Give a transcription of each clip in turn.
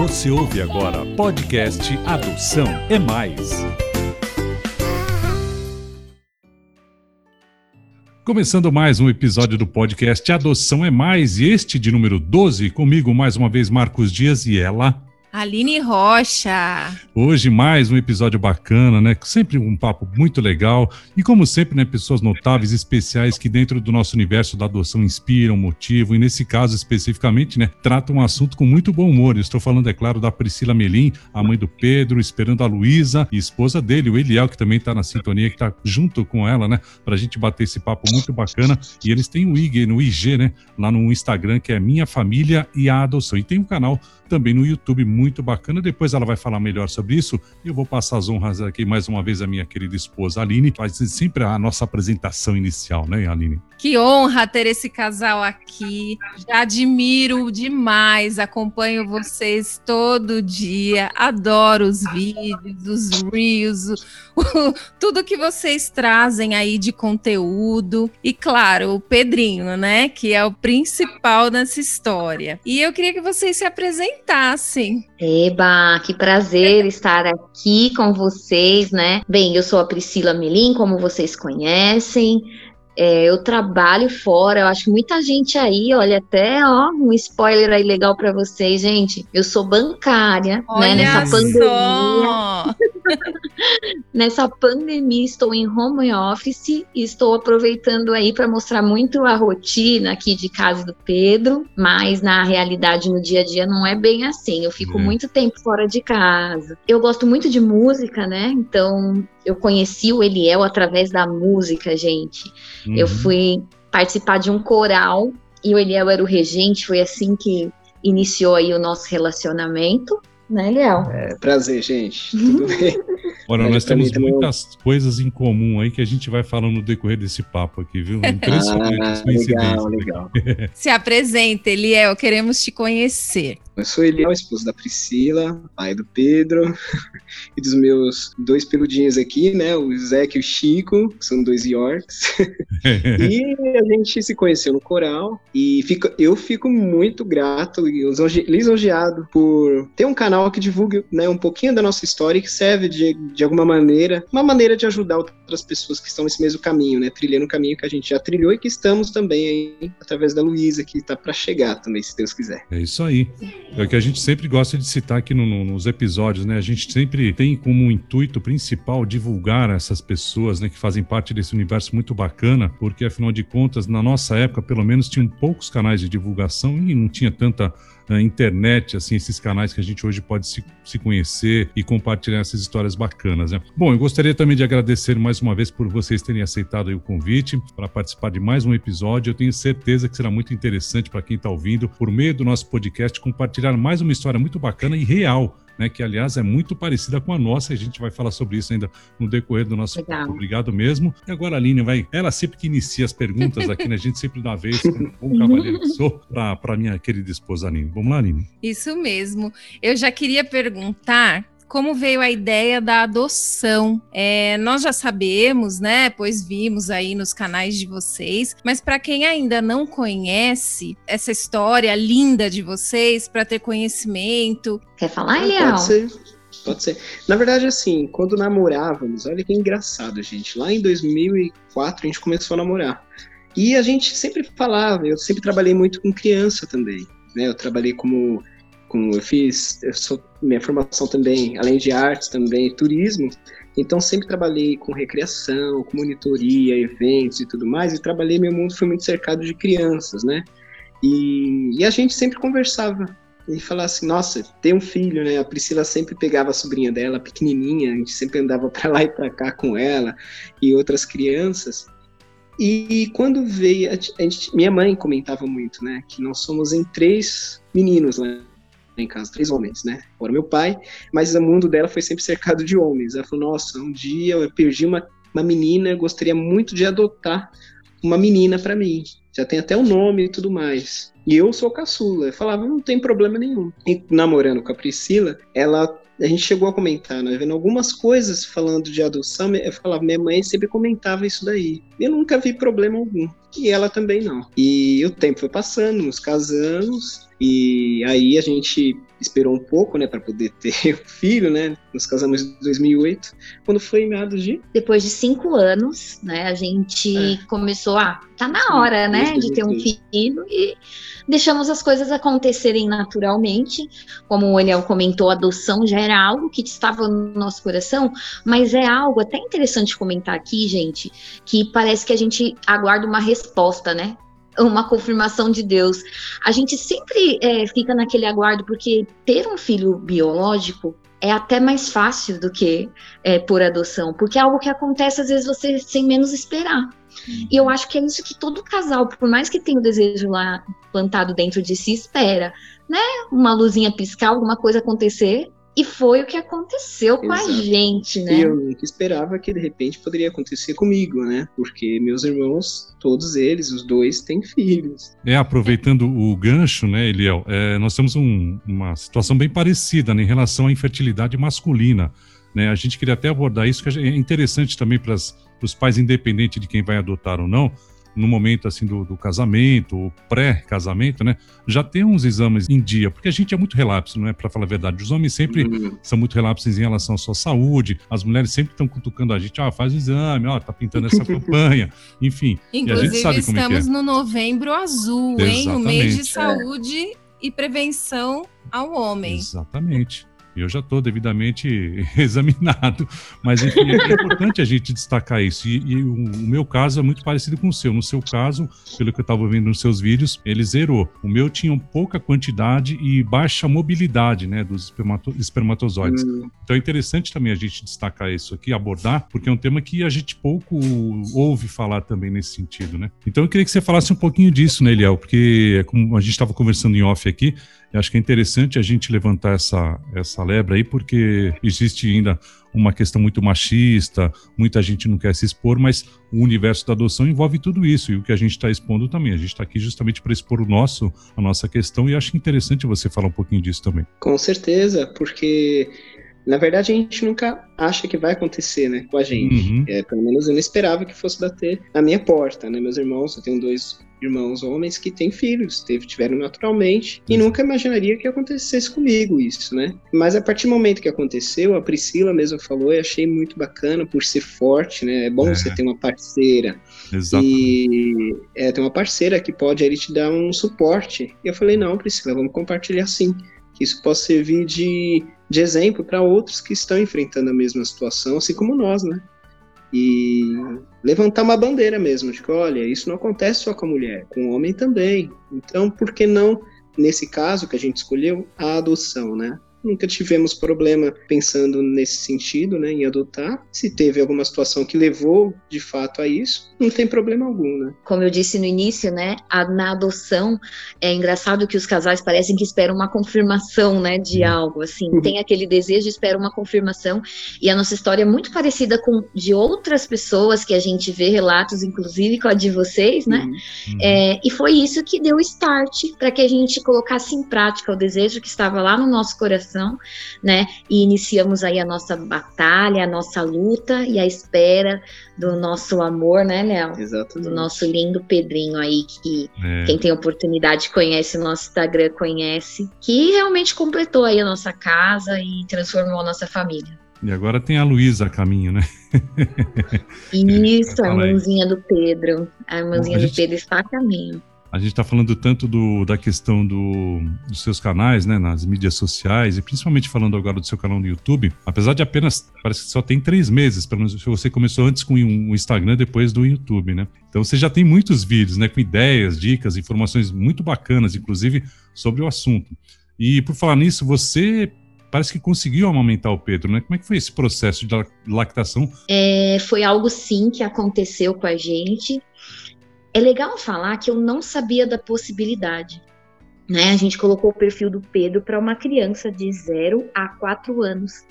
Você ouve agora podcast Adoção é Mais. Começando mais um episódio do podcast Adoção é Mais, e este de número 12, comigo mais uma vez Marcos Dias e ela, Aline Rocha. Hoje mais um episódio bacana, né? Sempre um papo muito legal e como sempre, né, pessoas notáveis, especiais que dentro do nosso universo da adoção inspiram, motivam e nesse caso especificamente, né, tratam um assunto com muito bom humor. Eu estou falando, é claro, da Priscila Melim, a mãe do Pedro, esperando a Luísa e esposa dele, o Eliel, que também está na sintonia, que está junto com ela, né, para a gente bater esse papo muito bacana. E eles têm o IG, no IG, né, lá no Instagram, que é Minha Família e a Adoção. E tem um canal também no YouTube muito bacana. Depois ela vai falar melhor sobre isso. Eu vou passar as honras aqui mais uma vez à minha querida esposa Aline, faz sempre a nossa apresentação inicial, né, Aline? Que honra ter esse casal aqui. Já admiro demais, acompanho vocês todo dia, adoro os vídeos, os reels, tudo que vocês trazem aí de conteúdo. E claro, o Pedrinho, né, que é o principal nessa história. E eu queria que vocês se apresentassem. Eba, que prazer estar aqui com vocês, né? Bem, eu sou a Priscila Melim, como vocês conhecem. É, eu trabalho fora, eu acho que muita gente aí, olha, até ó, um spoiler aí legal para vocês, gente. Eu sou bancária, né, olha né? Nessa pandemia. nessa pandemia estou em home office e estou aproveitando aí para mostrar muito a rotina aqui de casa do Pedro, mas na realidade no dia a dia não é bem assim. Eu fico é. muito tempo fora de casa. Eu gosto muito de música, né? Então eu conheci o Eliel através da música, gente. Uhum. Eu fui participar de um coral e o Eliel era o regente, foi assim que iniciou aí o nosso relacionamento, né, Eliel? É, prazer, gente. Tudo bem? Olha, nós temos muitas coisas em comum aí que a gente vai falando no decorrer desse papo aqui, viu? Impressionante ah, legal, legal. Se apresenta, Eliel, queremos te conhecer. Eu sou Eliel, esposo da Priscila, pai do Pedro e dos meus dois peludinhos aqui, né? O Zeca e o Chico, que são dois Yorks. e a gente se conheceu no coral e fico, eu fico muito grato e lisonjeado por ter um canal que divulgue né, um pouquinho da nossa história e que serve de, de alguma maneira, uma maneira de ajudar outras pessoas que estão nesse mesmo caminho, né? Trilhando o caminho que a gente já trilhou e que estamos também aí, através da Luísa, que está para chegar também, se Deus quiser. É isso aí. É que a gente sempre gosta de citar aqui no, no, nos episódios, né? A gente sempre tem como intuito principal divulgar essas pessoas, né, que fazem parte desse universo muito bacana, porque afinal de contas, na nossa época, pelo menos, tinham poucos canais de divulgação e não tinha tanta na internet, assim, esses canais que a gente hoje pode se, se conhecer e compartilhar essas histórias bacanas, né? Bom, eu gostaria também de agradecer mais uma vez por vocês terem aceitado o convite para participar de mais um episódio. Eu tenho certeza que será muito interessante para quem está ouvindo, por meio do nosso podcast, compartilhar mais uma história muito bacana e real né, que aliás é muito parecida com a nossa, e a gente vai falar sobre isso ainda no decorrer do nosso Legal. Obrigado mesmo. E agora a Aline vai, ela sempre que inicia as perguntas aqui, né, a gente sempre dá vez, como bom cavaleiro que sou, para minha querida esposa Aline. Vamos lá, Aline. Isso mesmo. Eu já queria perguntar como veio a ideia da adoção. É, nós já sabemos, né? Pois vimos aí nos canais de vocês, mas para quem ainda não conhece essa história linda de vocês, para ter conhecimento. Quer falar, Eliel? Pode ser. Pode ser. Na verdade, assim, quando namorávamos, olha que engraçado, gente. Lá em 2004 a gente começou a namorar. E a gente sempre falava, eu sempre trabalhei muito com criança também. Né? Eu trabalhei como com eu fiz, eu sou minha formação também, além de artes também, turismo. Então sempre trabalhei com recreação, com monitoria, eventos e tudo mais. E trabalhei meu mundo foi muito cercado de crianças, né? E, e a gente sempre conversava e falava assim, nossa, tem um filho, né? A Priscila sempre pegava a sobrinha dela, pequenininha, a gente sempre andava para lá e para cá com ela e outras crianças. E quando veio, a gente, minha mãe comentava muito, né, que nós somos em três meninos lá em casa, três homens, né? Fora meu pai, mas o mundo dela foi sempre cercado de homens. Ela falou: Nossa, um dia eu perdi uma, uma menina, eu gostaria muito de adotar uma menina para mim. Já tem até o nome e tudo mais. E eu sou caçula. Eu falava: Não tem problema nenhum. E namorando com a Priscila, ela a gente chegou a comentar, né, vendo algumas coisas falando de adoção, eu falava, minha mãe sempre comentava isso daí. Eu nunca vi problema algum. E ela também não. E o tempo foi passando, nos casamos, e aí a gente esperou um pouco, né, para poder ter o filho, né? Nos casamos em 2008. Quando foi em meados de depois de cinco anos, né, a gente é. começou a tá na hora, Sim, né, de ter um filho e deixamos as coisas acontecerem naturalmente. Como o Eliel comentou, a adoção já era algo que estava no nosso coração, mas é algo até interessante comentar aqui, gente, que parece que a gente aguarda uma resposta, né? Uma confirmação de Deus. A gente sempre é, fica naquele aguardo, porque ter um filho biológico é até mais fácil do que é, por adoção, porque é algo que acontece às vezes você sem menos esperar. Uhum. E eu acho que é isso que todo casal, por mais que tenha o desejo lá plantado dentro de si, espera, né? Uma luzinha piscar, alguma coisa acontecer e foi o que aconteceu com Exato. a gente, né? E eu nunca esperava que de repente poderia acontecer comigo, né? Porque meus irmãos, todos eles, os dois, têm filhos. É, aproveitando o gancho, né, Eliel, é, nós temos um, uma situação bem parecida né, em relação à infertilidade masculina. Né? A gente queria até abordar isso, que é interessante também para os pais, independente de quem vai adotar ou não, no momento assim do, do casamento, ou pré-casamento, né, já tem uns exames em dia, porque a gente é muito relapso, não é para falar a verdade. Os homens sempre uhum. são muito relapsos em relação à sua saúde, as mulheres sempre estão cutucando a gente, ah, faz o exame, ó, tá pintando essa campanha, enfim. Inclusive, estamos é. no novembro azul, Exatamente. hein, o mês de saúde e prevenção ao homem. Exatamente eu já estou devidamente examinado. Mas, enfim, é importante a gente destacar isso. E, e o, o, meu caso é muito parecido com o seu. No seu caso, pelo que eu estava vendo nos seus vídeos, ele zerou. O meu tinha pouca quantidade e baixa mobilidade né, dos espermato espermatozoides. Hum. Então é interessante também a gente destacar isso aqui, abordar, porque é um tema que a gente pouco ouve falar também nesse sentido. Né? Então eu queria que você falasse um pouquinho disso, né, Eliel? Porque, como a gente estava conversando em off aqui, eu acho que é interessante a gente levantar essa, essa lebre aí, porque existe ainda uma questão muito machista, muita gente não quer se expor, mas o universo da adoção envolve tudo isso e o que a gente está expondo também. A gente está aqui justamente para expor o nosso, a nossa questão e acho interessante você falar um pouquinho disso também. Com certeza, porque na verdade a gente nunca acha que vai acontecer, né, com a gente. Uhum. É, pelo menos eu não esperava que fosse bater na minha porta, né? Meus irmãos, eu tenho dois irmãos homens que têm filhos, teve, tiveram naturalmente, e nunca imaginaria que acontecesse comigo isso, né? Mas a partir do momento que aconteceu, a Priscila mesmo falou, e achei muito bacana por ser forte, né? É bom é. você ter uma parceira. Exatamente. E é, ter uma parceira que pode aí te dar um suporte. E eu falei, não, Priscila, vamos compartilhar sim. Que isso possa servir de, de exemplo para outros que estão enfrentando a mesma situação, assim como nós, né? e levantar uma bandeira mesmo, de que olha, isso não acontece só com a mulher, com o homem também. Então, por que não, nesse caso que a gente escolheu, a adoção, né? Nunca tivemos problema pensando nesse sentido, né, em adotar. Se teve alguma situação que levou de fato a isso, não tem problema algum, né? Como eu disse no início, né, a, na adoção é engraçado que os casais parecem que esperam uma confirmação, né, de uhum. algo assim. Uhum. Tem aquele desejo, espera uma confirmação. E a nossa história é muito parecida com de outras pessoas que a gente vê relatos, inclusive com a de vocês, né? Uhum. É, e foi isso que deu start para que a gente colocasse em prática o desejo que estava lá no nosso coração coração, né? E iniciamos aí a nossa batalha, a nossa luta e a espera do nosso amor, né, Léo? Exatamente. Do nosso lindo Pedrinho aí, que é. quem tem oportunidade conhece o nosso Instagram, conhece, que realmente completou aí a nossa casa e transformou a nossa família. E agora tem a Luísa a caminho, né? Isso, a irmãzinha do Pedro. A irmãzinha Bom, a do gente... Pedro está a caminho. A gente está falando tanto do, da questão do, dos seus canais, né, nas mídias sociais, e principalmente falando agora do seu canal no YouTube, apesar de apenas, parece que só tem três meses, pelo menos você começou antes com o Instagram, depois do YouTube, né? Então você já tem muitos vídeos, né, com ideias, dicas, informações muito bacanas, inclusive sobre o assunto. E por falar nisso, você parece que conseguiu amamentar o Pedro, né? Como é que foi esse processo de lactação? É, foi algo sim que aconteceu com a gente. É legal falar que eu não sabia da possibilidade. Né? A gente colocou o perfil do Pedro para uma criança de 0 a 4 anos.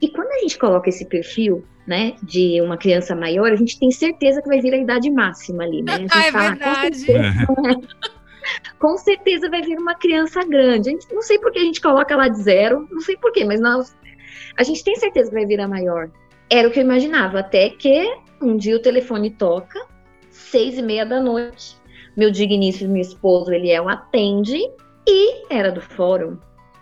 E quando a gente coloca esse perfil, né, de uma criança maior, a gente tem certeza que vai vir a idade máxima ali, né? A gente ah, é fala, verdade. Com certeza, com certeza, vai vir uma criança grande. A gente, não sei por que a gente coloca lá de zero, não sei por quê, mas nós, a gente tem certeza que vai vir a maior. Era o que eu imaginava, até que um dia o telefone toca seis e meia da noite. Meu digníssimo esposo, ele é o atende e era do fórum.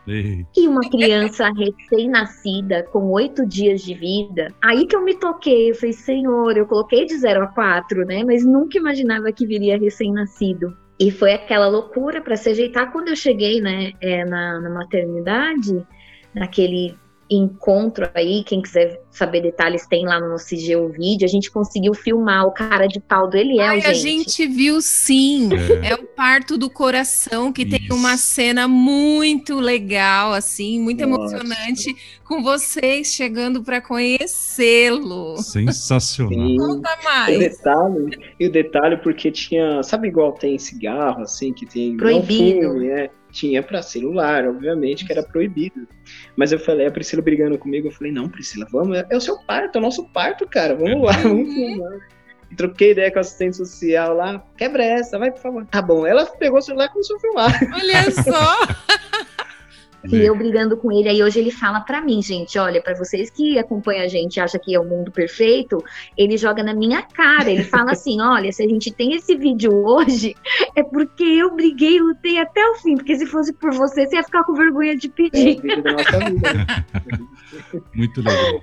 Ei. E uma criança recém-nascida, com oito dias de vida, aí que eu me toquei, eu falei, senhor, eu coloquei de 0 a 4, né? Mas nunca imaginava que viria recém-nascido. E foi aquela loucura para se ajeitar quando eu cheguei, né, é, na, na maternidade, naquele encontro aí, quem quiser saber detalhes tem lá no nosso CGU vídeo, a gente conseguiu filmar o cara de pau do Eliel, Ai, gente. a gente viu sim. É. É. o parto do coração que tem Isso. uma cena muito legal, assim, muito Nossa. emocionante, com vocês chegando para conhecê-lo. Sensacional. Sim. Conta E o mais. detalhe, e o detalhe porque tinha, sabe igual tem cigarro assim que tem não Proibido. fume, é, tinha para celular, obviamente que era proibido. Mas eu falei, a Priscila brigando comigo, eu falei, não, Priscila, vamos, é, é o seu parto, é o nosso parto, cara, vamos lá, vamos filmar. Troquei ideia com a assistente social lá, quebra essa, vai, por favor. Tá bom, ela pegou o celular e começou a filmar. Olha só. E eu brigando com ele, aí hoje ele fala pra mim, gente, olha, pra vocês que acompanham a gente e acham que é o mundo perfeito, ele joga na minha cara, ele fala assim, olha, se a gente tem esse vídeo hoje, é porque eu briguei e lutei até o fim, porque se fosse por você, você ia ficar com vergonha de É pedir. né? Muito legal.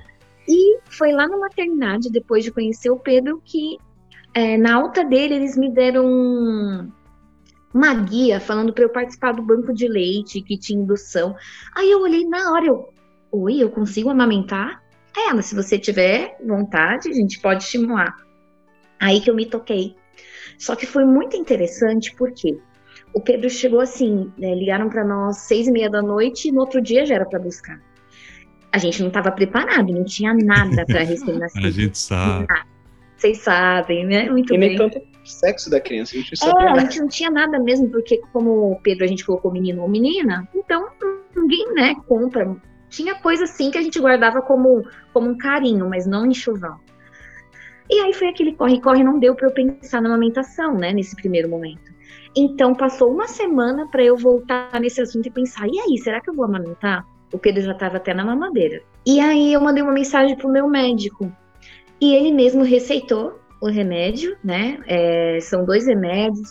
E foi lá na maternidade, depois de conhecer o Pedro, que é, na alta dele eles me deram um- uma guia falando para eu participar do banco de leite, que tinha indução. Aí eu olhei na hora, eu, oi, eu consigo amamentar? É, mas se você tiver vontade, a gente pode estimular. Aí que eu me toquei. Só que foi muito interessante porque o Pedro chegou assim, né, ligaram para nós seis e meia da noite e no outro dia já era para buscar. A gente não estava preparado, não tinha nada para A recém-nascido. gente sabe. Vocês sabem, né? Muito E nem bem. tanto sexo da criança, a gente É, a gente não tinha nada mesmo, porque como o Pedro a gente colocou menino ou menina, então ninguém, né, compra. Tinha coisa assim que a gente guardava como, como um carinho, mas não enxoval. E aí foi aquele corre-corre, não deu para eu pensar na amamentação, né, nesse primeiro momento. Então passou uma semana para eu voltar nesse assunto e pensar, e aí, será que eu vou amamentar? O Pedro já estava até na mamadeira. E aí eu mandei uma mensagem pro meu médico. E ele mesmo receitou o remédio, né? É, são dois remédios.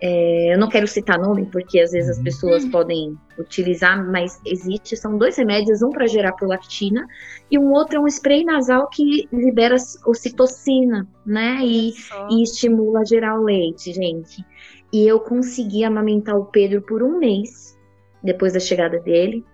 É, eu não quero citar nome, porque às vezes as Uhum. pessoas podem utilizar, mas existe, são dois remédios, um para gerar prolactina e um outro é um spray nasal que libera ocitocina, né? E, e estimula a gerar o leite, gente. E eu consegui amamentar o Pedro por um mês, depois da chegada dele.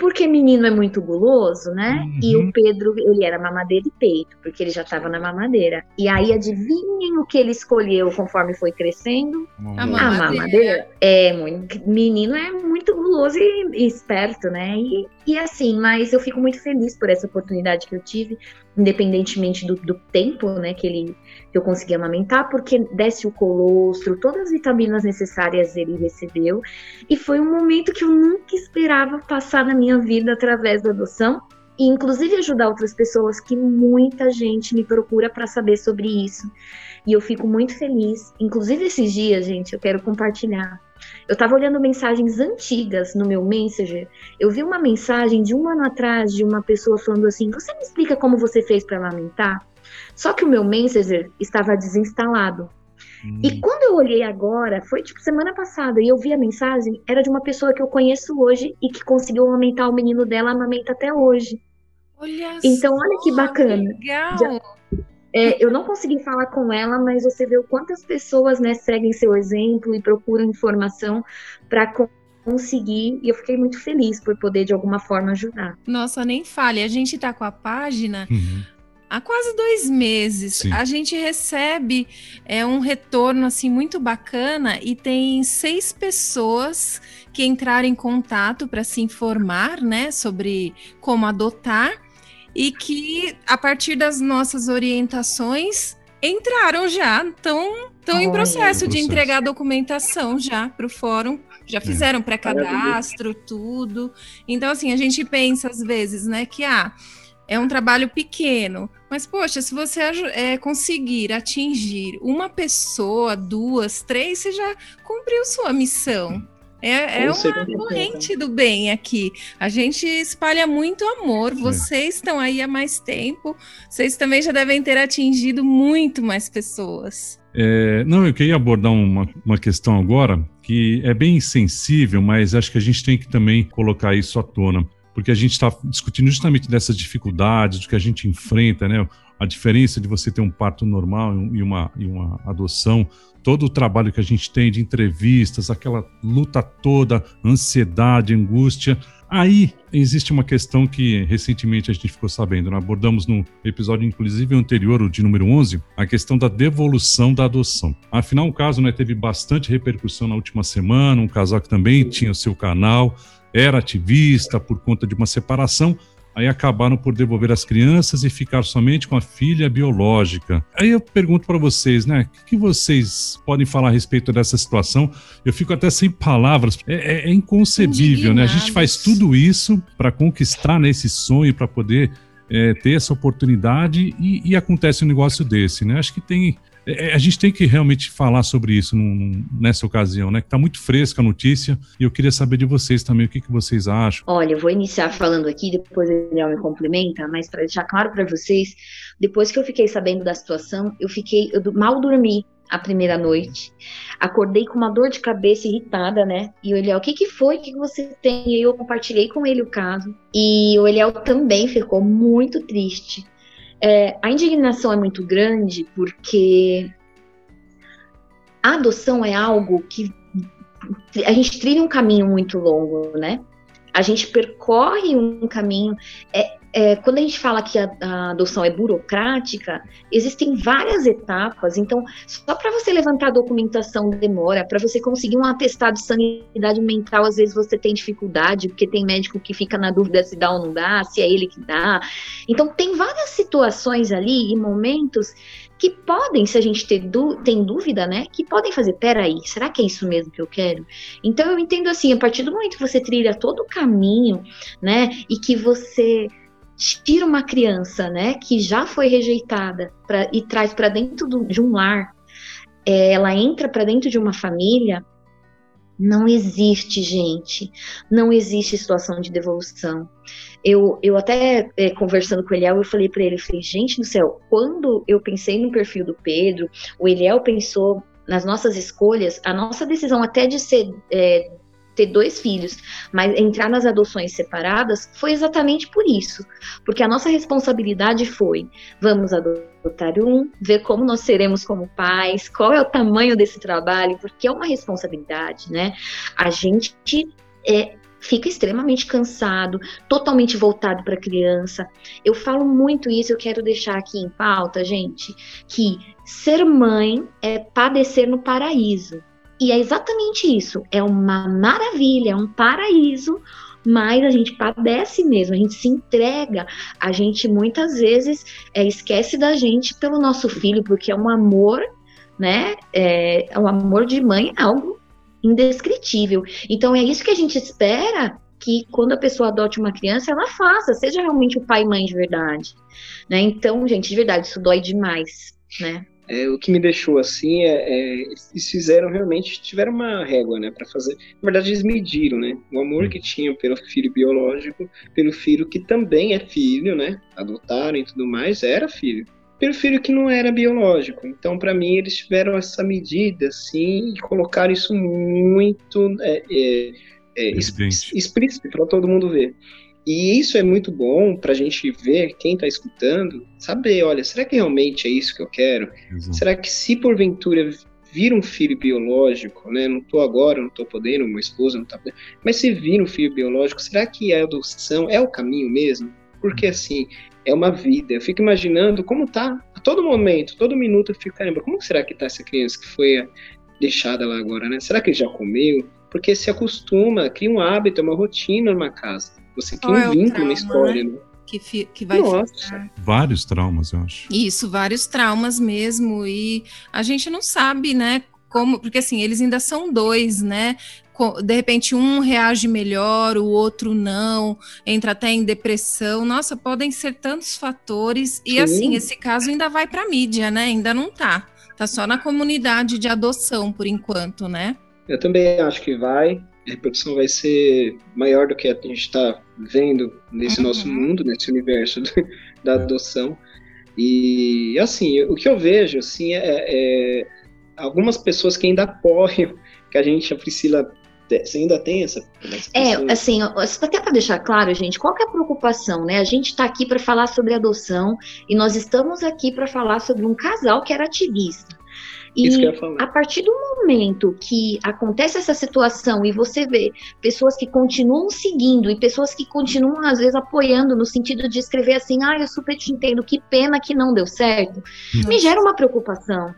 Porque menino é muito guloso, né? E Uhum. o Pedro, ele era mamadeira e peito, porque ele já estava na mamadeira. E aí, adivinhem o que ele escolheu conforme foi crescendo? A A Mamadeira. mamadeira. É, muito, menino é muito guloso e, e esperto, né? E, e assim, mas eu fico muito feliz por essa oportunidade que eu tive, independentemente do, do tempo, né, que ele que eu consegui amamentar, porque desce o colostro, todas as vitaminas necessárias ele recebeu, e foi um momento que eu nunca esperava passar na minha vida através da adoção. E inclusive ajudar outras pessoas que muita gente me procura para saber sobre isso. E eu fico muito feliz. Inclusive, esses dias, gente, eu quero compartilhar. Eu estava olhando mensagens antigas no meu Messenger. Eu vi uma mensagem de um ano atrás de uma pessoa falando assim: Você me explica como você fez para amamentar? Só que o meu Messenger estava desinstalado. Hum, E quando eu olhei agora, foi tipo semana passada, e eu vi a mensagem, era de uma pessoa que eu conheço hoje e que conseguiu amamentar o menino dela, amamenta até hoje. Olha Então, só, olha que bacana. Legal. Já- É, eu não consegui falar com ela, mas você vê o quantas pessoas né, seguem seu exemplo e procuram informação para conseguir. E eu fiquei muito feliz por poder, de alguma forma, ajudar. Nossa, nem fale. A gente tá com a página uhum. há quase dois meses. Sim. A gente recebe é, um retorno assim muito bacana e tem seis pessoas que entraram em contato para se informar, né, sobre como adotar e que a partir das nossas orientações entraram já, estão estão em processo de Processo. entregar a documentação já para o fórum. Já fizeram pré-cadastro, tudo. Então, assim, a gente pensa às vezes, né, que ah, é um trabalho pequeno. Mas, poxa, se você é, conseguir atingir uma pessoa, duas, três, você já cumpriu sua missão. É, é uma corrente do bem aqui. A gente espalha muito amor. Vocês estão aí há mais tempo. Vocês também já devem ter atingido muito mais pessoas. É, não, eu queria abordar uma, uma questão agora, que é bem sensível, mas acho que a gente tem que também colocar isso à tona, porque a gente está discutindo justamente dessas dificuldades, do que a gente enfrenta, né? A diferença de você ter um parto normal e uma, e uma adoção, todo o trabalho que a gente tem de entrevistas, aquela luta toda, ansiedade, angústia. Aí existe uma questão que recentemente a gente ficou sabendo, né? abordamos no episódio inclusive anterior, o de número 11, a questão da devolução da adoção. Afinal, o caso né, teve bastante repercussão na última semana, um casal que também tinha o seu canal, era ativista por conta de uma separação, aí acabaram por devolver as crianças e ficar somente com a filha biológica. Aí eu pergunto para vocês, né? O que vocês podem falar a respeito dessa situação? Eu fico até sem palavras. É, é, é inconcebível, né? A gente faz tudo isso para conquistar né, esse sonho, para poder é, ter essa oportunidade e, e, acontece um negócio desse, né? Acho que tem é, é, a gente tem que realmente falar sobre isso num, nessa ocasião, né? Que está muito fresca a notícia e eu queria saber de vocês também o que, que vocês acham. Olha, eu vou iniciar falando aqui, depois o Daniel me complementa, mas para deixar claro para vocês, depois que eu fiquei sabendo da situação, eu fiquei, eu mal dormi a primeira noite. Acordei com uma dor de cabeça irritada, né? E o Eliel, o que que foi? O que, que você tem? E eu compartilhei com ele o caso. E o Eliel também ficou muito triste. É, a indignação é muito grande porque a adoção é algo que a gente trilha um caminho muito longo, né? A gente percorre um caminho. É, é, quando a gente fala que a, a, adoção é burocrática, existem várias etapas. Então, só para você levantar a documentação demora, para você conseguir um atestado de sanidade mental, às vezes você tem dificuldade, porque tem médico que fica na dúvida se dá ou não dá, se é ele que dá. Então, tem várias situações ali e momentos que podem, se a gente ter tem dúvida, né, que podem fazer, peraí, será que é isso mesmo que eu quero? Então eu entendo assim, a partir do momento que você trilha todo o caminho, né, e que você tira uma criança, né, que já foi rejeitada pra, e traz para dentro do, de um lar, é, ela entra para dentro de uma família, não existe, gente, não existe situação de devolução. Eu, eu até é, conversando com o Eliel, eu falei para ele, eu falei, gente do céu, quando eu pensei no perfil do Pedro, o Eliel pensou nas nossas escolhas, a nossa decisão até de ser é, ter dois filhos, mas entrar nas adoções separadas foi exatamente por isso. Porque a nossa responsabilidade foi: vamos adotar um, ver como nós seremos como pais, qual é o tamanho desse trabalho, porque é uma responsabilidade, né? A gente é, fica extremamente cansado, totalmente voltado para a criança. Eu falo muito isso, eu quero deixar aqui em pauta, gente, que ser mãe é padecer no paraíso. E é exatamente isso. É uma maravilha, é um paraíso, mas a gente padece mesmo, a gente se entrega, a gente muitas vezes é, esquece da gente pelo nosso filho, porque é um amor, né? É, o amor de mãe é algo indescritível. Então é isso que a gente espera que quando a pessoa adote uma criança, ela faça, seja realmente o pai e mãe de verdade. Né? Então, gente, de verdade, isso dói demais, né? É, o que me deixou assim é, é, eles fizeram realmente tiveram uma régua, né, para fazer. Na verdade, eles mediram, né, o amor que tinham pelo filho biológico, pelo filho que também é filho, né, adotaram e tudo mais, era filho, pelo filho que não era biológico. Então, para mim, eles tiveram essa medida, assim, e colocaram isso muito é, é, é explícito para todo mundo ver. E isso é muito bom para a gente ver, quem está escutando, saber, olha, será que realmente é isso que eu quero? Exato. Será que se porventura vir um filho biológico, né? Não estou agora, não estou podendo, uma esposa não está podendo, mas se vir um filho biológico, será que a adoção é o caminho mesmo? Porque uhum. assim, é uma vida. Eu fico imaginando como tá a todo momento, todo minuto eu fico, caramba, como será que tá essa criança que foi deixada lá agora, né? Será que ele já comeu? Porque se acostuma, cria um hábito, uma rotina numa casa. Você cria um é vínculo na história, né? né? Que, que vai Nossa. Ficar. Vários traumas, eu acho. Isso, vários traumas mesmo. E a gente não sabe, né? Como, porque assim, eles ainda são dois, né? de repente um reage melhor, o outro não, entra até em depressão. Nossa, podem ser tantos fatores. E Sim. assim, esse caso ainda vai para mídia, né? Ainda não tá. Tá só na comunidade de adoção por enquanto, né? Eu também acho que vai a repercussão vai ser maior do que a gente está vendo nesse uhum. nosso mundo, nesse universo da adoção. E assim, o que eu vejo assim é, é algumas pessoas que ainda apoiam que a gente, a Priscila, você ainda tem essa. essa é, assim, até para deixar claro, gente, qual que é a preocupação, né? A gente está aqui para falar sobre adoção e nós estamos aqui para falar sobre um casal que era ativista. E a partir do momento que acontece essa situação e você vê pessoas que continuam seguindo e pessoas que continuam, às vezes, apoiando no sentido de escrever assim: ah, eu super te entendo, que pena que não deu certo, Nossa. me gera uma preocupação.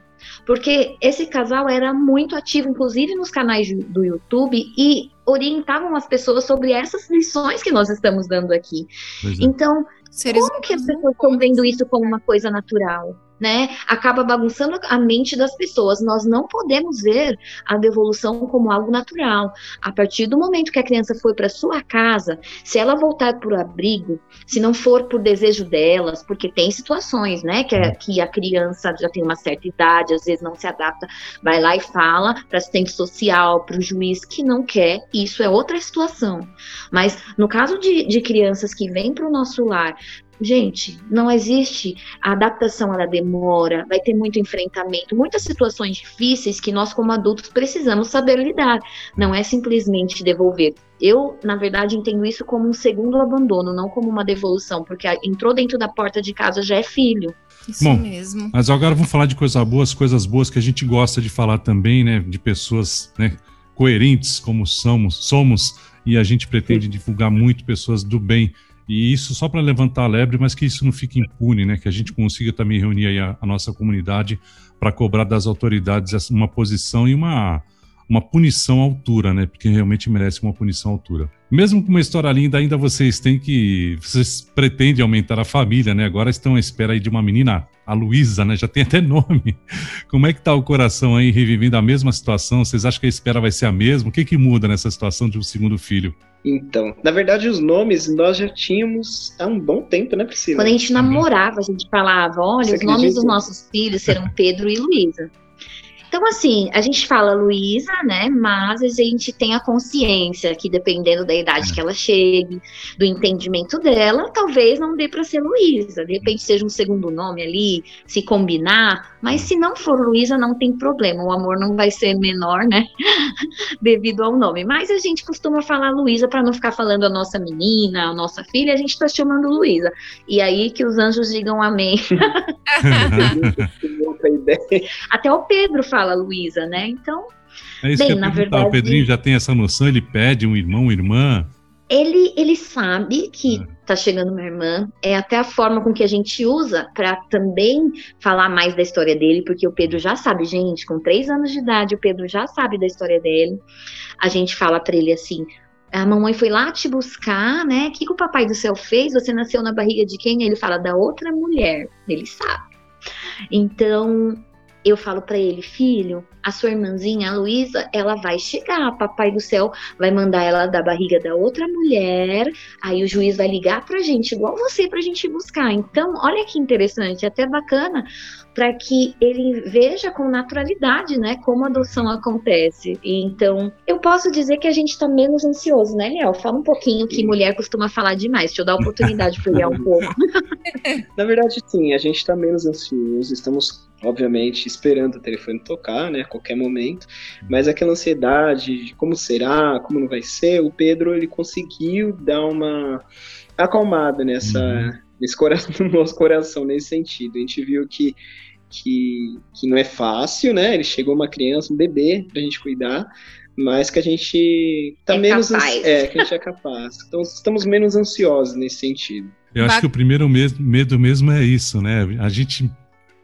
Porque esse casal era muito ativo, inclusive nos canais do YouTube, e orientavam as pessoas sobre essas lições que nós estamos dando aqui. É. Então, Seres como que as pessoas estão vendo isso como uma coisa natural? Né, acaba bagunçando a mente das pessoas. Nós não podemos ver a devolução como algo natural. A partir do momento que a criança for para sua casa, se ela voltar para o abrigo, se não for por desejo delas, porque tem situações, né, que a, uhum. que a criança já tem uma certa idade, às vezes não se adapta, vai lá e fala para assistente social, para o juiz que não quer, isso é outra situação. Mas no caso de, de crianças que vêm para o nosso lar Gente, não existe. A adaptação ela demora, vai ter muito enfrentamento, muitas situações difíceis que nós, como adultos, precisamos saber lidar. Não é simplesmente devolver. Eu, na verdade, entendo isso como um segundo abandono, não como uma devolução, porque entrou dentro da porta de casa já é filho. Isso Bom, mesmo. Mas agora vamos falar de coisas boas, coisas boas que a gente gosta de falar também, né? De pessoas né, coerentes como somos, somos, e a gente pretende divulgar muito pessoas do bem e isso só para levantar a lebre, mas que isso não fique impune, né? Que a gente consiga também reunir a, a, nossa comunidade para cobrar das autoridades uma posição e uma, uma punição à altura, né? Porque realmente merece uma punição à altura. Mesmo com uma história linda, ainda vocês têm que. Vocês pretendem aumentar a família, né? Agora estão à espera aí de uma menina, a Luísa, né? Já tem até nome. Como é que tá o coração aí revivendo a mesma situação? Vocês acham que a espera vai ser a mesma? O que, que muda nessa situação de um segundo filho? Então, na verdade, os nomes nós já tínhamos há um bom tempo, né, Priscila? Quando a gente namorava, a gente falava: olha, Você os acredita? nomes dos nossos filhos serão Pedro e Luísa. Então, assim, a gente fala Luísa, né? Mas a gente tem a consciência que, dependendo da idade é. que ela chegue, do entendimento dela, talvez não dê para ser Luísa. De repente seja um segundo nome ali, se combinar. Mas se não for Luísa, não tem problema. O amor não vai ser menor, né? Devido ao nome. Mas a gente costuma falar Luísa para não ficar falando a nossa menina, a nossa filha, a gente está chamando Luísa. E aí que os anjos digam amém. Até o Pedro fala Luísa, né? Então, é isso bem, que na verdade, o Pedrinho já tem essa noção, ele pede um irmão, uma irmã. Ele, ele sabe que é. tá chegando uma irmã, é até a forma com que a gente usa para também falar mais da história dele, porque o Pedro já sabe, gente, com três anos de idade, o Pedro já sabe da história dele. A gente fala para ele assim: a mamãe foi lá te buscar, né? O que, que o papai do céu fez? Você nasceu na barriga de quem? Ele fala da outra mulher. Ele sabe. Então, eu falo para ele, filho, a sua irmãzinha, a Luísa, ela vai chegar, papai do céu vai mandar ela da barriga da outra mulher, aí o juiz vai ligar pra gente, igual você, pra gente buscar. Então, olha que interessante, até bacana, para que ele veja com naturalidade, né, como a adoção acontece. Então, eu posso dizer que a gente está menos ansioso, né, Léo? Fala um pouquinho que mulher costuma falar demais. Deixa eu dar a oportunidade para ele um pouco. Na verdade, sim, a gente está menos ansioso. Estamos, obviamente, esperando o telefone tocar, né, a qualquer momento. Mas aquela ansiedade de como será, como não vai ser, o Pedro ele conseguiu dar uma acalmada nessa uhum nesse coração, no nosso coração nesse sentido. A gente viu que, que, que não é fácil, né? Ele chegou uma criança, um bebê pra gente cuidar, mas que a gente tá é menos capaz. é que a gente é capaz. Então estamos menos ansiosos nesse sentido. Eu acho que o primeiro medo mesmo é isso, né? A gente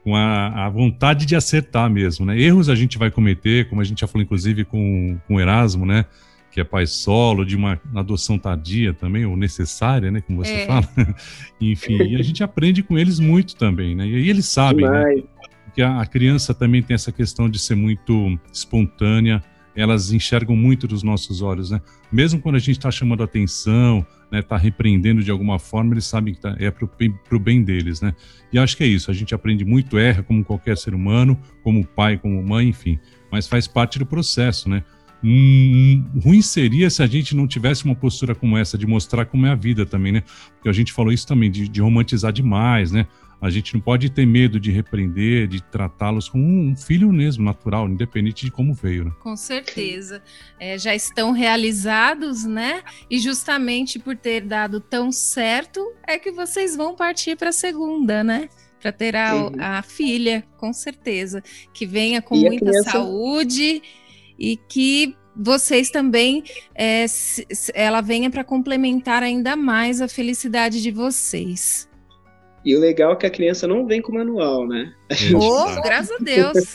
com a, a, vontade de acertar mesmo, né? Erros a gente vai cometer, como a gente já falou inclusive com, com o Erasmo, né? Que é pai solo, de uma adoção tardia também, ou necessária, né, como você é. fala. Enfim, e a gente aprende com eles muito também, né? E aí eles sabem, né, que a, a criança também tem essa questão de ser muito espontânea, elas enxergam muito dos nossos olhos, né? Mesmo quando a gente está chamando atenção, né, tá repreendendo de alguma forma, eles sabem que tá, é para o bem deles, né? E acho que é isso, a gente aprende muito, erra como qualquer ser humano, como pai, como mãe, enfim, mas faz parte do processo, né? Hum, ruim seria se a gente não tivesse uma postura como essa, de mostrar como é a vida também, né? Porque a gente falou isso também, de, de romantizar demais, né? A gente não pode ter medo de repreender, de tratá-los como um filho mesmo, natural, independente de como veio. Né? Com certeza. É, já estão realizados, né? E justamente por ter dado tão certo, é que vocês vão partir para a segunda, né? Para ter a, a, filha, com certeza. Que venha com e muita criança... saúde e que vocês também é, ela venha para complementar ainda mais a felicidade de vocês. E o legal é que a criança não vem com manual, né? Oh, graças a Deus.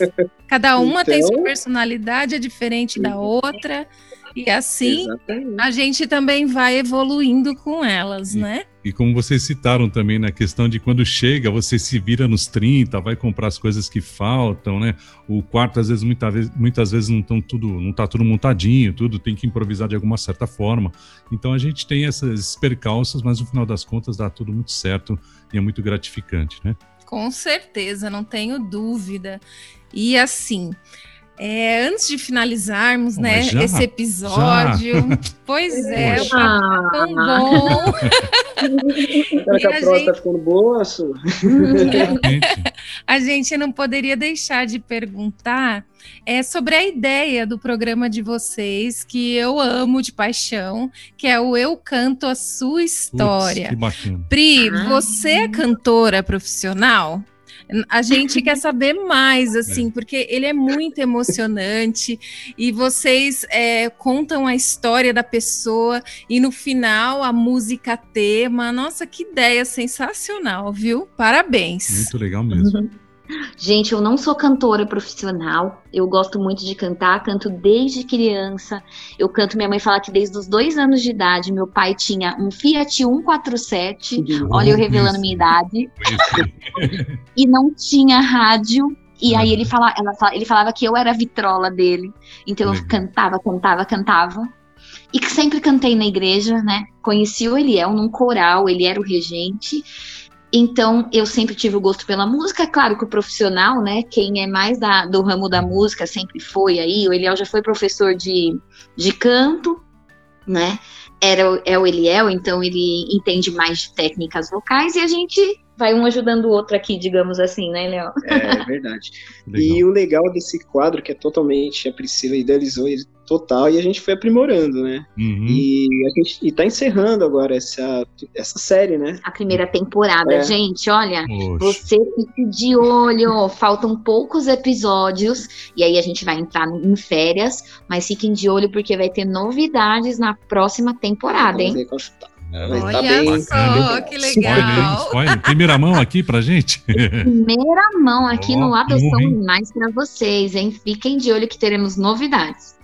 Cada uma então, tem sua então personalidade, é diferente da outra. E assim exatamente. a gente também vai evoluindo com elas, e, né? E como vocês citaram também na questão de quando chega, você se vira nos 30, vai comprar as coisas que faltam, né? O quarto, às vezes, muita vez, muitas vezes não estão tudo, não tá tudo montadinho, tudo tem que improvisar de alguma certa forma. Então a gente tem essas percalços, mas no final das contas dá tudo muito certo e é muito gratificante, né? Com certeza, não tenho dúvida. E assim, é, antes de finalizarmos, né, já, esse episódio, já. pois é, Poxa. o tão bom. Será que a, a prova gente... tá ficando boa, A gente não poderia deixar de perguntar é, sobre a ideia do programa de vocês, que eu amo de paixão, que é o Eu Canto a Sua História. Puts, que bacana. Pri, você é cantora profissional? A gente quer saber mais, assim, é. porque ele é muito emocionante e vocês é, contam a história da pessoa e no final a música tema. Nossa, que ideia sensacional, viu? Parabéns. Muito legal mesmo. Uhum. Gente, eu não sou cantora profissional. Eu gosto muito de cantar, canto desde criança. Eu canto, minha mãe fala que desde os dois anos de idade, meu pai tinha um Fiat 147. Olha, eu revelando minha idade. e não tinha rádio. E aí ele, fala, ela, ele falava que eu era a vitrola dele. Então eu cantava, cantava, cantava. E que sempre cantei na igreja, né? Conheci o Eliel num coral, ele era o regente. Então, eu sempre tive o gosto pela música. Claro que o profissional, né? Quem é mais da, do ramo da música sempre foi aí. O Eliel já foi professor de, de canto, né? Era, é o Eliel, então ele entende mais de técnicas vocais e a gente vai um ajudando o outro aqui, digamos assim, né, Léo? É, é verdade. e o legal desse quadro, que é totalmente, a Priscila idealizou ele total e a gente foi aprimorando, né? Uhum. E a gente e tá encerrando agora essa, essa série, né? A primeira temporada, é. gente, olha, Oxe. você fique de olho, faltam poucos episódios e aí a gente vai entrar em férias, mas fiquem de olho porque vai ter novidades na próxima temporada, hein? É, tá Olha tá bem, só, que legal. Spoiler, spoiler. Primeira mão aqui pra gente. Primeira mão aqui oh, no Adoção Mais para vocês, hein? Fiquem de olho que teremos novidades.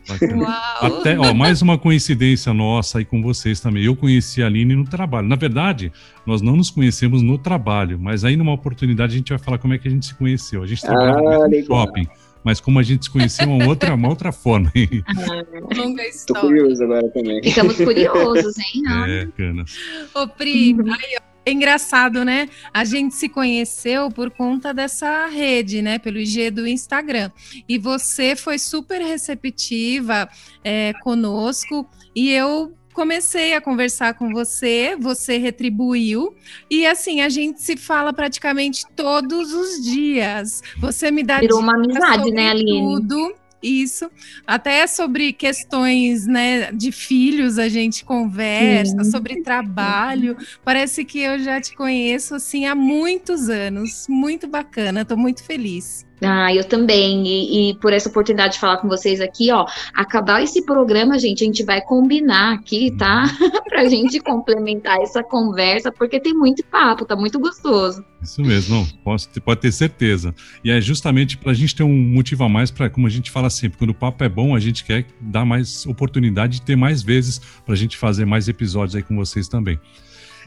Até, ó, mais uma coincidência nossa aí com vocês também. Eu conheci a Aline no trabalho. Na verdade, nós não nos conhecemos no trabalho, mas aí numa oportunidade a gente vai falar como é que a gente se conheceu. A gente trabalhava ah, no shopping, mas como a gente se conhecia uma outra, uma outra forma. Ah, longa história. Tô curioso agora também. Ficamos curiosos, hein? É, canas. Ô, Pri, aí, ó. É engraçado, né? A gente se conheceu por conta dessa rede, né? Pelo IG do Instagram. E você foi super receptiva é, conosco. E eu comecei a conversar com você, você retribuiu, e assim, a gente se fala praticamente todos os dias. Você me dá Virou uma amizade, né, Aline? Tudo. Isso, até sobre questões né, de filhos a gente conversa, Sim. sobre trabalho. Parece que eu já te conheço assim há muitos anos. Muito bacana, estou muito feliz. Ah, eu também. E, e, por essa oportunidade de falar com vocês aqui, ó. Acabar esse programa, gente, a gente vai combinar aqui, tá? pra gente complementar essa conversa, porque tem muito papo, tá muito gostoso. Isso mesmo, pode ter certeza. E é justamente pra gente ter um motivo a mais para, como a gente fala sempre, quando o papo é bom, a gente quer dar mais oportunidade de ter mais vezes pra gente fazer mais episódios aí com vocês também.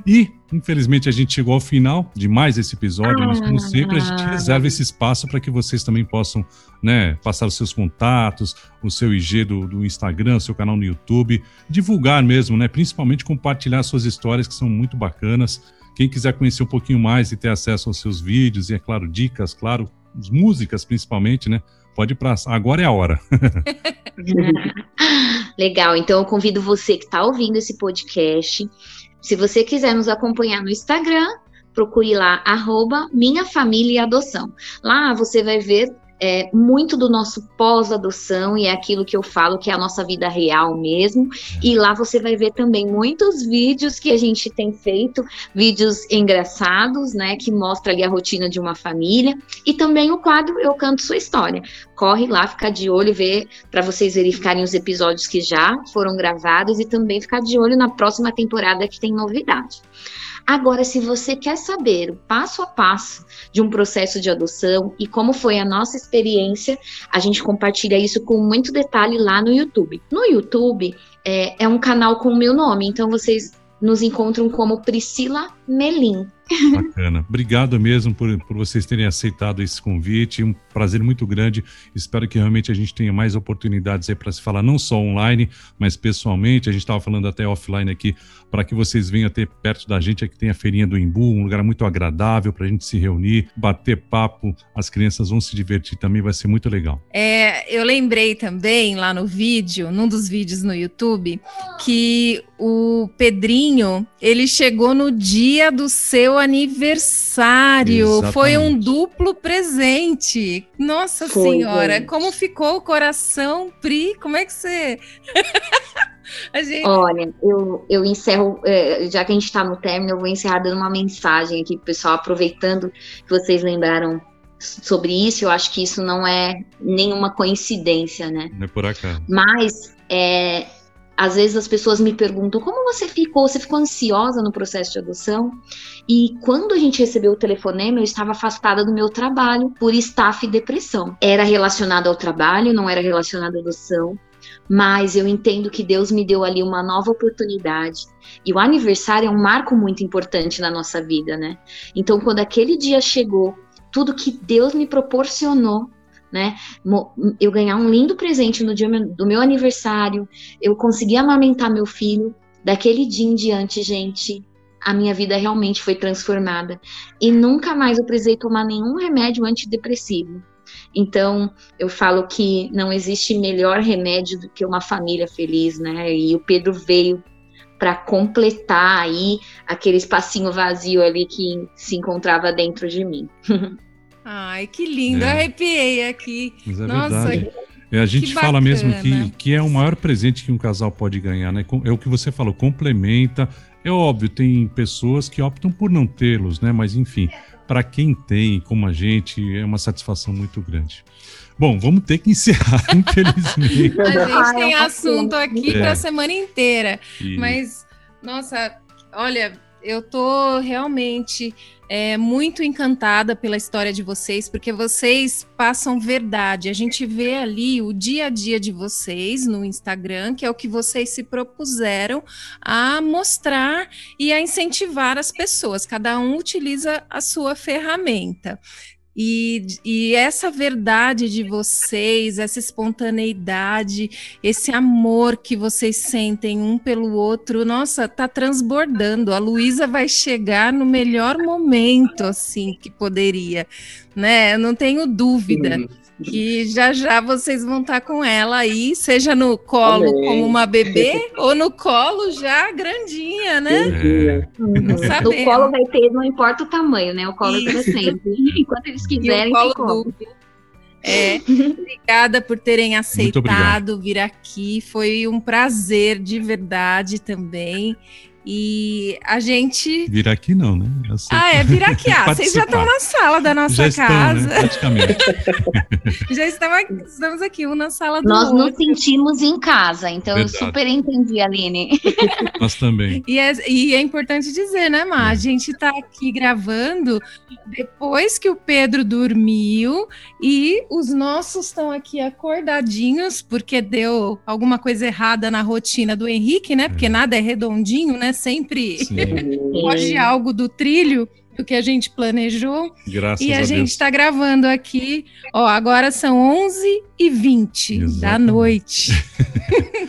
E, infelizmente, a gente chegou ao final de mais esse episódio, mas como sempre, a gente ah. reserva esse espaço para que vocês também possam né, passar os seus contatos, o seu IG do, do Instagram, o seu canal no YouTube, divulgar mesmo, né? Principalmente compartilhar suas histórias que são muito bacanas. Quem quiser conhecer um pouquinho mais e ter acesso aos seus vídeos, e é claro, dicas, claro, músicas principalmente, né? pode ir pra. Agora é a hora. Legal, então eu convido você que está ouvindo esse podcast. Se você quiser nos acompanhar no Instagram, procure lá, arroba Minha Família Adoção. Lá você vai ver é, muito do nosso pós-adoção e é aquilo que eu falo que é a nossa vida real mesmo. E lá você vai ver também muitos vídeos que a gente tem feito, vídeos engraçados, né, que mostra ali a rotina de uma família e também o quadro Eu Canto Sua História. Corre lá, fica de olho, ver para vocês verificarem os episódios que já foram gravados e também ficar de olho na próxima temporada que tem novidade. Agora, se você quer saber o passo a passo de um processo de adoção e como foi a nossa experiência, a gente compartilha isso com muito detalhe lá no YouTube. No YouTube é, é um canal com o meu nome, então vocês nos encontram como Priscila Melim. Bacana. Obrigado mesmo por, por vocês terem aceitado esse convite. Um prazer muito grande. Espero que realmente a gente tenha mais oportunidades aí para se falar, não só online, mas pessoalmente. A gente estava falando até offline aqui, para que vocês venham ter perto da gente. Aqui tem a Feirinha do Imbu, um lugar muito agradável para a gente se reunir, bater papo. As crianças vão se divertir também, vai ser muito legal. É, eu lembrei também lá no vídeo, num dos vídeos no YouTube, que o Pedrinho ele chegou no dia do seu aniversário. Exatamente. Foi um duplo presente. Nossa Foi, Senhora, como ficou o coração, Pri? Como é que você. gente... Olha, eu, eu encerro, é, já que a gente está no término, eu vou encerrar dando uma mensagem aqui pro pessoal, aproveitando que vocês lembraram sobre isso, eu acho que isso não é nenhuma coincidência, né? Não é por acaso. Mas é, às vezes as pessoas me perguntam como você ficou, você ficou ansiosa no processo de adoção? E quando a gente recebeu o telefonema, eu estava afastada do meu trabalho por estafa e depressão. Era relacionado ao trabalho, não era relacionado à adoção, mas eu entendo que Deus me deu ali uma nova oportunidade. E o aniversário é um marco muito importante na nossa vida, né? Então, quando aquele dia chegou, tudo que Deus me proporcionou né? Eu ganhar um lindo presente no dia do meu aniversário, eu consegui amamentar meu filho. Daquele dia em diante, gente, a minha vida realmente foi transformada. E nunca mais eu precisei tomar nenhum remédio antidepressivo. Então, eu falo que não existe melhor remédio do que uma família feliz, né? E o Pedro veio para completar aí aquele espacinho vazio ali que se encontrava dentro de mim. Ai, que lindo. É. Arrepiei aqui. Mas é Nossa, verdade. É, a gente fala mesmo que, que é o maior presente que um casal pode ganhar, né? É o que você falou, complementa. É óbvio, tem pessoas que optam por não tê-los, né? Mas enfim, para quem tem, como a gente, é uma satisfação muito grande. Bom, vamos ter que encerrar, infelizmente. A gente tem assunto aqui é. para a semana inteira. E... Mas, nossa, olha, eu tô realmente é, muito encantada pela história de vocês, porque vocês passam verdade. A gente vê ali o dia a dia de vocês no Instagram, que é o que vocês se propuseram a mostrar e a incentivar as pessoas. Cada um utiliza a sua ferramenta. E, e, essa verdade de vocês, essa espontaneidade, esse amor que vocês sentem um pelo outro, nossa, tá transbordando. A Luísa vai chegar no melhor momento, assim, que poderia, né? Eu não tenho dúvida. Que já já vocês vão estar tá com ela aí, seja no colo Amém. como uma bebê ou no colo já grandinha, né? É. Não sabemos. No colo vai ter, não importa o tamanho, né? O colo é para sempre. Enquanto eles quiserem, e o colo duplo. É, obrigada por terem aceitado vir aqui. Foi um prazer de verdade também. E a gente. Vir aqui não, né? Ah, é vir aqui. Ah, vocês já estão na sala da nossa já casa. Estão, né? Praticamente. já estamos, estamos aqui, um na sala do Nós outro. nos sentimos em casa, então Verdade. eu super entendi, Aline. Nós também. E é, e é importante dizer, né, Má? É. A gente está aqui gravando depois que o Pedro dormiu e os nossos estão aqui acordadinhos, porque deu alguma coisa errada na rotina do Henrique, né? Porque é. nada é redondinho, né? Sempre foge algo do trilho. Do que a gente planejou. Graças e a, a gente está gravando aqui. Ó, agora são 11 e 20 da Exatamente. noite.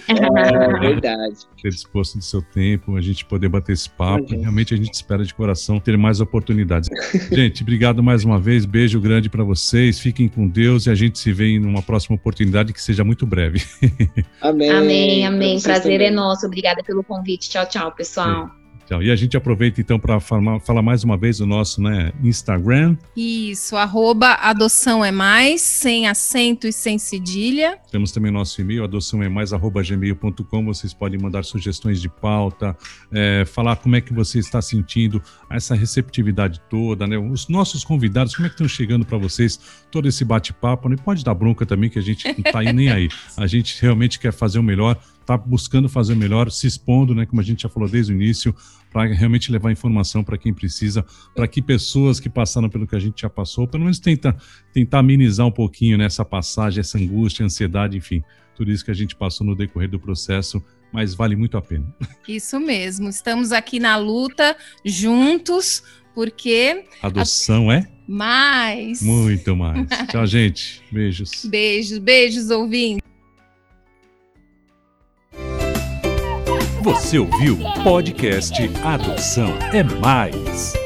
É verdade. ter disposto do seu tempo, a gente poder bater esse papo. Imagina. Realmente a gente espera de coração ter mais oportunidades. gente, obrigado mais uma vez. Beijo grande para vocês. Fiquem com Deus e a gente se vê em uma próxima oportunidade que seja muito breve. Amém. Amém, amém. Prazer também. é nosso. Obrigada pelo convite. Tchau, tchau, pessoal. Tchau. E a gente aproveita então para falar, falar mais uma vez o nosso né, Instagram. Isso, arroba adoção é mais, sem acento e sem cedilha. Temos também o nosso e-mail, adoçãoemais.gmail.com. Vocês podem mandar sugestões de pauta, é, falar como é que você está sentindo essa receptividade toda, né? Os nossos convidados, como é que estão chegando para vocês todo esse bate-papo? Né? Pode dar bronca também, que a gente não está aí nem aí. A gente realmente quer fazer o melhor, está buscando fazer o melhor, se expondo, né? Como a gente já falou desde o início, para realmente levar informação para quem precisa, para que pessoas que passaram pelo que a gente já passou, pelo menos tenta, tentar amenizar um pouquinho nessa passagem, essa angústia, ansiedade, enfim, tudo isso que a gente passou no decorrer do processo, mas vale muito a pena. Isso mesmo. Estamos aqui na luta, juntos, porque Adoção é mais. muito mais. Tchau, gente. Beijos. Beijos, beijos, ouvintes. Você ouviu podcast Adoção é Mais.